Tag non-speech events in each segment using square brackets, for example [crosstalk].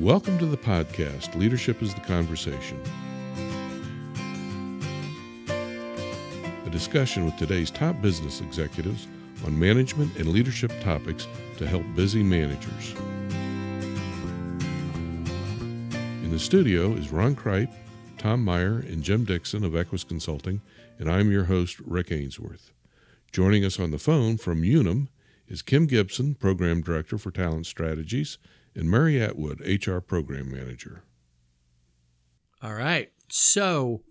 Welcome to the podcast, Leadership is the Conversation. A discussion with today's top business executives on management and leadership topics to help busy managers. In the studio is Ron Kripe, Tom Meyer, and Jim Dixon of Equus Consulting, and I'm your host, Rick Ainsworth. Joining us on the phone from Unum is Kim Gibson, Program Director for Talent Strategies, and Mary Atwood, HR Program Manager. All right. So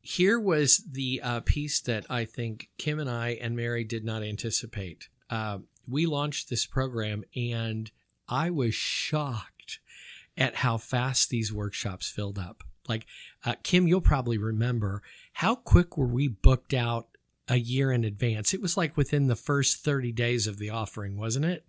here was the uh, piece that I think Kim and I and Mary did not anticipate. Uh, we launched this program and I was shocked at how fast these workshops filled up. Like, uh, Kim, you'll probably remember how quick were we booked out a year in advance? It was like within the first 30 days of the offering, wasn't it?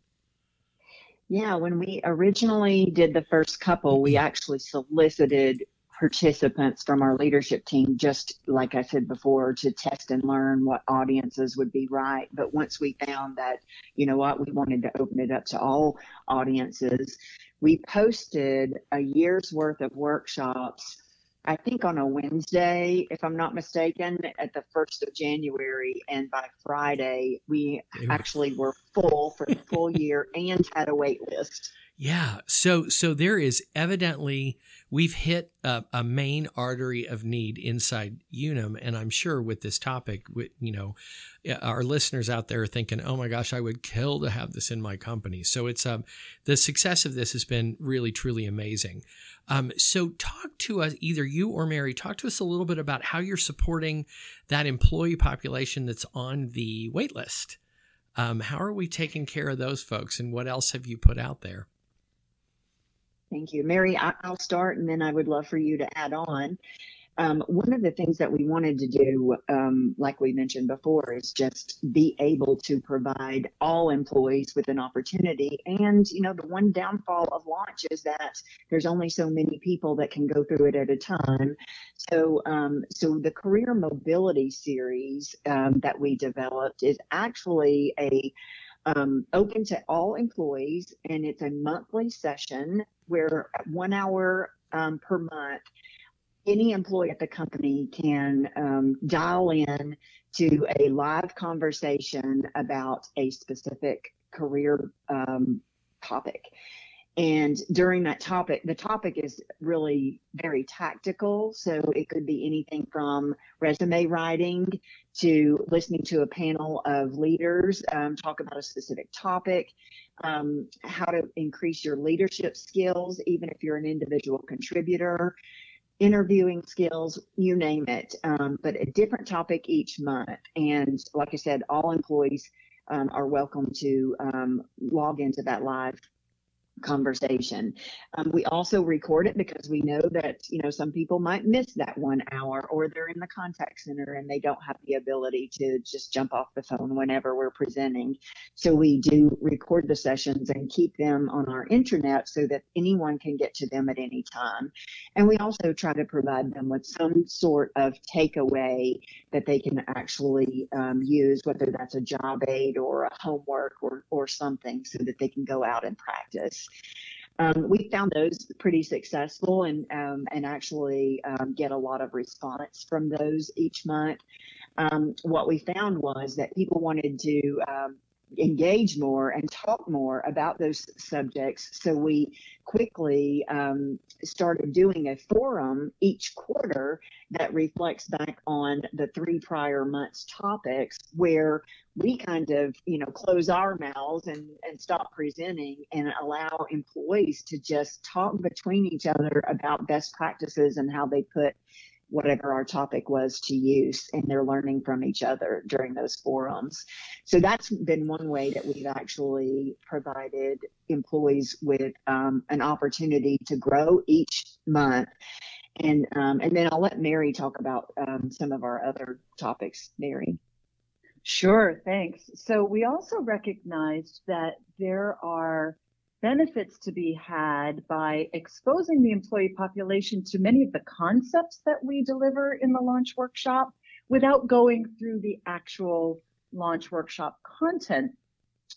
Yeah, when we originally did the first couple, we mm-hmm. actually solicited participants from our leadership team, just like I said before, to test and learn what audiences would be right. But once we found that, you know what, we wanted to open it up to all audiences, we posted a year's worth of workshops I think on a Wednesday, if I'm not mistaken, at the first of January, and by Friday we actually were full for the full year and had a wait list. Yeah. So so there is evidently we've hit a, a, main artery of need inside Unum, and I'm sure with this topic, you know, our listeners out there are thinking, "Oh my gosh, I would kill to have this in my company." So it's um the success of this has been really truly amazing. Um, so talk to us, either you or Mary, talk to us a little bit about how you're supporting that employee population that's on the wait list. Um, how are we taking care of those folks, and what else have you put out there? Thank you. Mary, I'll start and then I would love for you to add on. Um, one of the things that we wanted to do, um, like we mentioned before, is just be able to provide all employees with an opportunity. And, you know, the one downfall of launch is that there's only so many people that can go through it at a time. So, um, so the career mobility series um, that we developed is actually a um, open to all employees, and it's a monthly session where one hour um, per month, any employee at the company can um, dial in to a live conversation about a specific career um, topic. And during that topic, the topic is really very tactical. So it could be anything from resume writing to listening to a panel of leaders um, talk about a specific topic, um, how to increase your leadership skills, even if you're an individual contributor, interviewing skills, you name it. Um, but a different topic each month. And like I said, all employees um, are welcome to um, log into that live conversation. Um, we also record it because we know that you know some people might miss that one hour or they're in the contact center and they don't have the ability to just jump off the phone whenever we're presenting. So we do record the sessions and keep them on our internet so that anyone can get to them at any time. And we also try to provide them with some sort of takeaway that they can actually um, use, whether that's a job aid or a homework or, or something so that they can go out and practice. Um, we found those pretty successful and um, and actually um, get a lot of response from those each month. Um, what we found was that people wanted to um, engage more and talk more about those subjects. So we quickly um, started doing a forum each quarter that reflects back on the three prior months topics where we kind of, you know, close our mouths and, and stop presenting and allow employees to just talk between each other about best practices and how they put whatever our topic was to use and they're learning from each other during those forums. So that's been one way that we've actually provided employees with um, an opportunity to grow each month. And, um, and then I'll let Mary talk about um, some of our other topics. Mary. Sure, thanks. So we also recognized that there are benefits to be had by exposing the employee population to many of the concepts that we deliver in the launch workshop without going through the actual launch workshop content.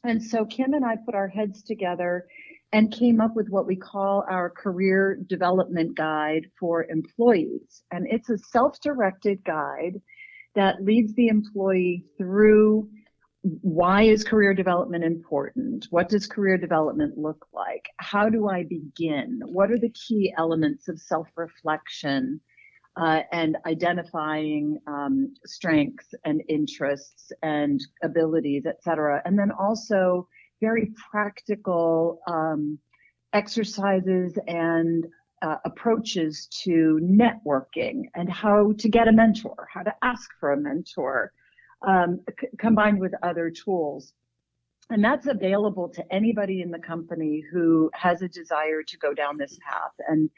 And so Kim and I put our heads together and came up with what we call our career development guide for employees. And it's a self-directed guide that leads the employee through why is career development important? What does career development look like? How do I begin? What are the key elements of self-reflection uh, and identifying um, strengths and interests and abilities, et cetera? And then also very practical um, exercises and uh, approaches to networking and how to get a mentor, how to ask for a mentor, um, c- combined with other tools. And that's available to anybody in the company who has a desire to go down this path. And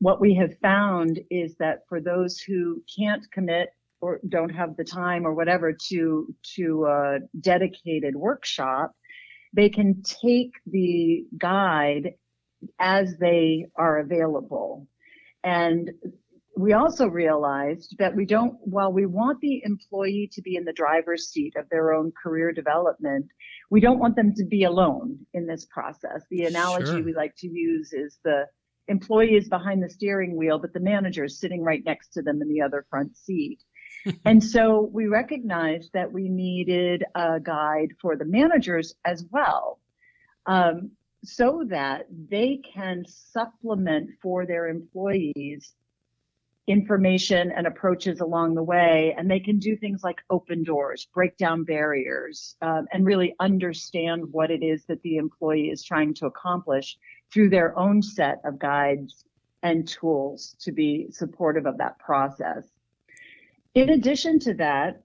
what we have found is that for those who can't commit or don't have the time or whatever to to a dedicated workshop, they can take the guide as they are available. And we also realized that we don't, while we want the employee to be in the driver's seat of their own career development, we don't want them to be alone in this process. The analogy sure. we like to use is the employee is behind the steering wheel, but the manager is sitting right next to them in the other front seat. [laughs] and so we recognized that we needed a guide for the managers as well. Um, so that they can supplement for their employees information and approaches along the way. And they can do things like open doors, break down barriers, um, and really understand what it is that the employee is trying to accomplish through their own set of guides and tools to be supportive of that process. In addition to that,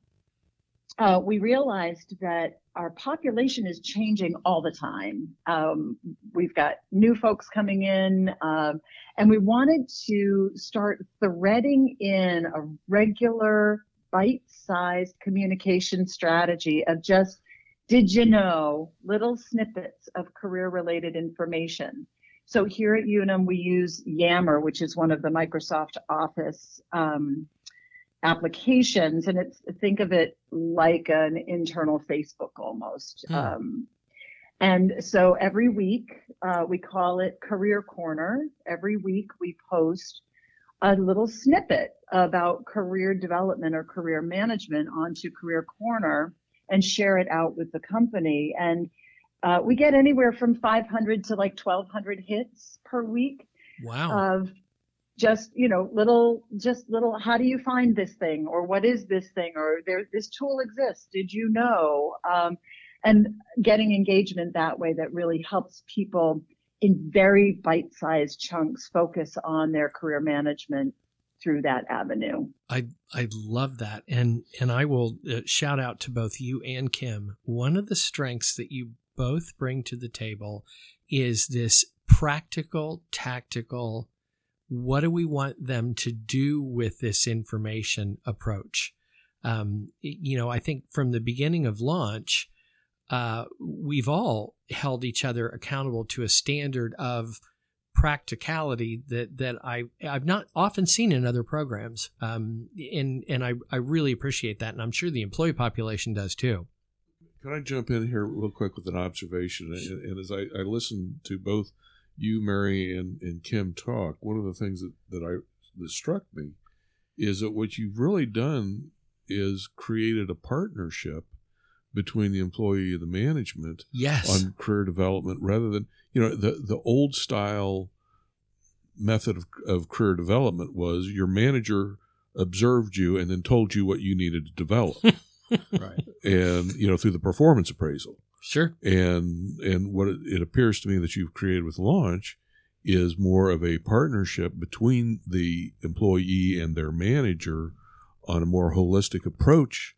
uh, we realized that our population is changing all the time. Um, we've got new folks coming in, um, and we wanted to start threading in a regular bite-sized communication strategy of just, did you know, little snippets of career-related information. So here at Unum, we use Yammer, which is one of the Microsoft Office um, applications and it's think of it like an internal facebook almost hmm. um, and so every week uh, we call it career corner every week we post a little snippet about career development or career management onto career corner and share it out with the company and uh, we get anywhere from 500 to like 1200 hits per week wow. of just you know little just little how do you find this thing? Or what is this thing? Or there this tool exists. Did you know? Um, and getting engagement that way that really helps people in very bite-sized chunks focus on their career management through that avenue. I I love that, and and I will uh, shout out to both you and Kim. One of the strengths that you both bring to the table is this practical, tactical what do we want them to do with this information approach? Um, you know, I think from the beginning of launch, uh, we've all held each other accountable to a standard of practicality that that I I've not often seen in other programs, um, and and I I really appreciate that, and I'm sure the employee population does too. Can I jump in here real quick with an observation? And, and as I, I listen to both you, Mary, and, and Kim talk, one of the things that, that I that struck me is that what you've really done is created a partnership between the employee and the management yes. on career development rather than you know the the old style method of, of career development was your manager observed you and then told you what you needed to develop. [laughs] Right. And you know through the performance appraisal Sure. And and what it, appears to me that you've created with Launch is more of a partnership between the employee and their manager on a more holistic approach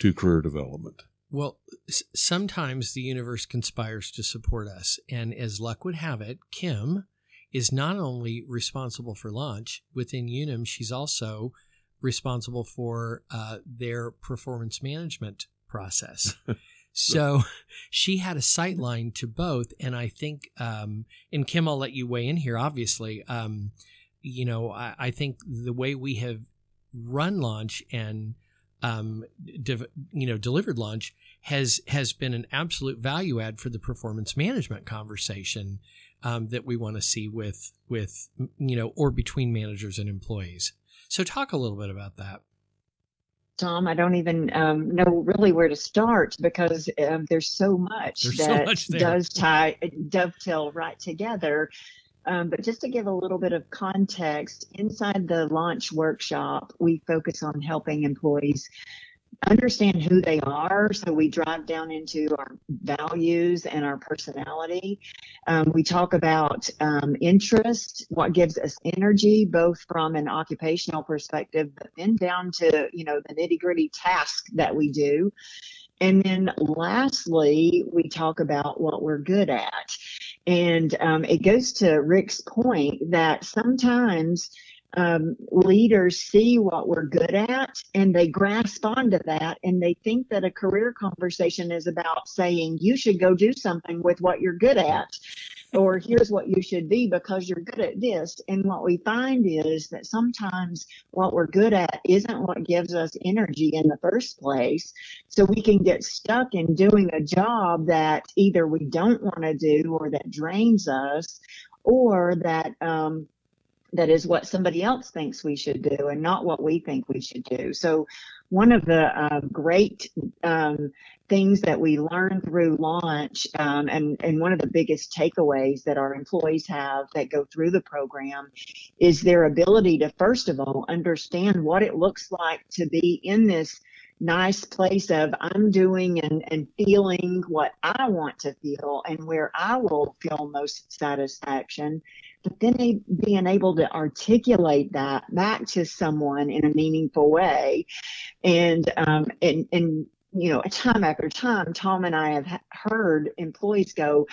to career development. Well, s- sometimes the universe conspires to support us. And as luck would have it, Kim is not only responsible for launch within Unum, she's also responsible for uh, their performance management process. [laughs] So [laughs] she had a sight line to both. And I think, um, and Kim, I'll let you weigh in here, obviously. Um, you know, I, I, think the way we have run launch and, um, you know, delivered launch has, has been an absolute value add for the performance management conversation. um, that we want to see with with you know or between managers and employees. So talk a little bit about that. Tom, I don't even um, know really where to start because um, there's so much There's that so much does tie dovetail right together. Um, but just to give a little bit of context, inside the launch workshop, we focus on helping employees understand who they are. So we drive down into our values and our personality. Um, we talk about um, interest, what gives us energy, both from an occupational perspective, but then down to you know the nitty gritty task that we do. And then lastly, we talk about what we're good at. And um, it goes to Rick's point that sometimes um, leaders see what we're good at and they grasp onto that and they think that a career conversation is about saying you should go do something with what you're good at or here's what you should be because you're good at this. And what we find is that sometimes what we're good at isn't what gives us energy in the first place. So we can get stuck in doing a job that either we don't want to do or that drains us or that, um, that is what somebody else thinks we should do and not what we think we should do. So one of the uh, great um, things that we learn through launch um, and, and one of the biggest takeaways that our employees have that go through the program is their ability to first of all understand what it looks like to be in this nice place of I'm doing and, and feeling what I want to feel and where I will feel most satisfaction but then being able to articulate that back to someone in a meaningful way. And um, and and you know time after time tom and i have heard employees go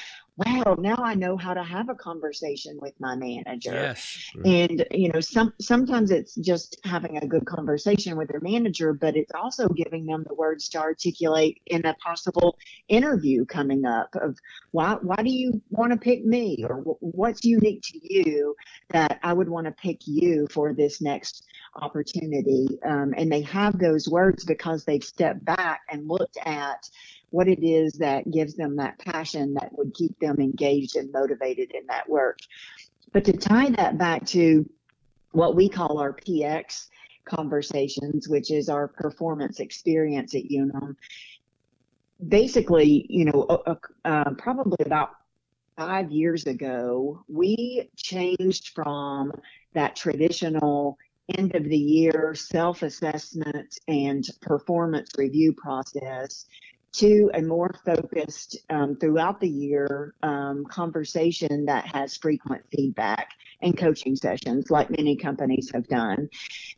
wow, now I know how to have a conversation with my manager. Yes. And you know, some sometimes it's just having a good conversation with their manager, but it's also giving them the words to articulate in a possible interview coming up of why why do you want to pick me or what's unique to you that I would want to pick you for this next opportunity. Um, and they have those words because they've stepped back and looked at what it is that gives them that passion that would keep them engaged and motivated in that work. But to tie that back to what we call our PX conversations, which is our performance experience at Unum, basically, you know, uh, uh, probably about five years ago, we changed from that traditional end of the year self assessment and performance review process to a more focused um, throughout the year um, conversation that has frequent feedback and coaching sessions like many companies have done.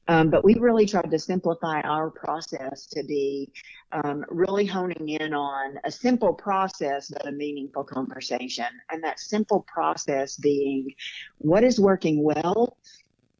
Um, but we really tried to simplify our process to be um, really honing in on a simple process but a meaningful conversation. And that simple process being what is working well?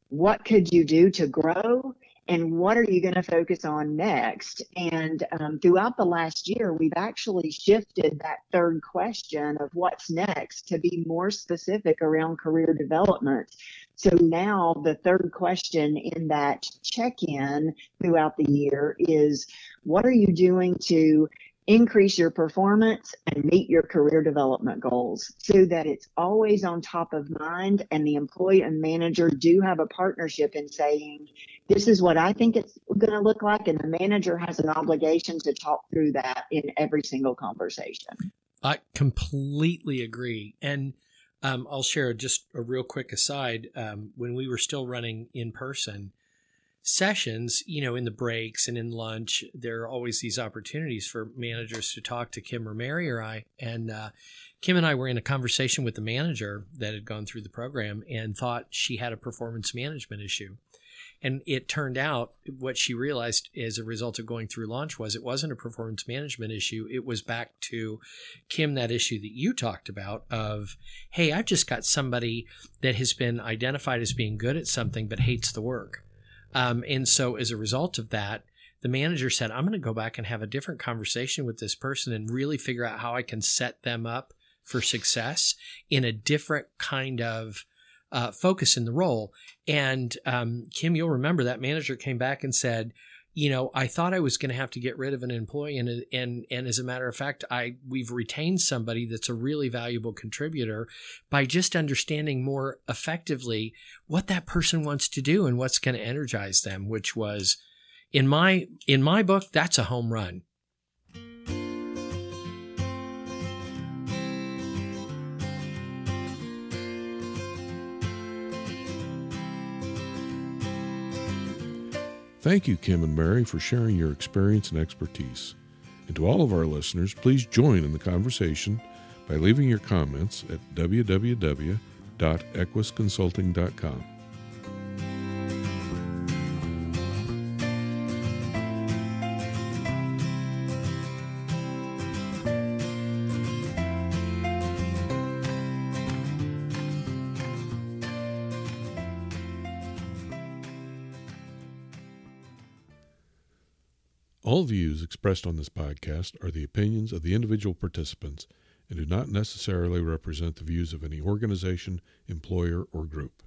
What could you do to grow? And what are you going to focus on next? And um, throughout the last year, we've actually shifted that third question of what's next to be more specific around career development. So now the third question in that check in throughout the year is what are you doing to increase your performance and meet your career development goals so that it's always on top of mind and the employee and manager do have a partnership in saying this is what I think it's going to look like and the manager has an obligation to talk through that in every single conversation. I completely agree and um, I'll share just a real quick aside um, when we were still running in person sessions, you know, in the breaks and in lunch, there are always these opportunities for managers to talk to Kim or Mary or I. And uh, Kim and I were in a conversation with the manager that had gone through the program and thought she had a performance management issue. And it turned out what she realized as a result of going through launch was it wasn't a performance management issue. It was back to Kim, that issue that you talked about of, hey, I've just got somebody that has been identified as being good at something but hates the work um, and so as a result of that, the manager said, I'm going to go back and have a different conversation with this person and really figure out how I can set them up for success in a different kind of uh, focus in the role. And um, Kim, you'll remember that manager came back and said, you know, I thought I was going to have to get rid of an employee, and and and as a matter of fact, I we've retained somebody that's a really valuable contributor by just understanding more effectively what that person wants to do and what's going to energize them. Which was, in my in my book, that's a home run. Thank you, Kim and Mary, for sharing your experience and expertise. And to all of our listeners, please join in the conversation by leaving your comments at www.equusconsulting.com. All views expressed on this podcast are the opinions of the individual participants and do not necessarily represent the views of any organization, employer, or group.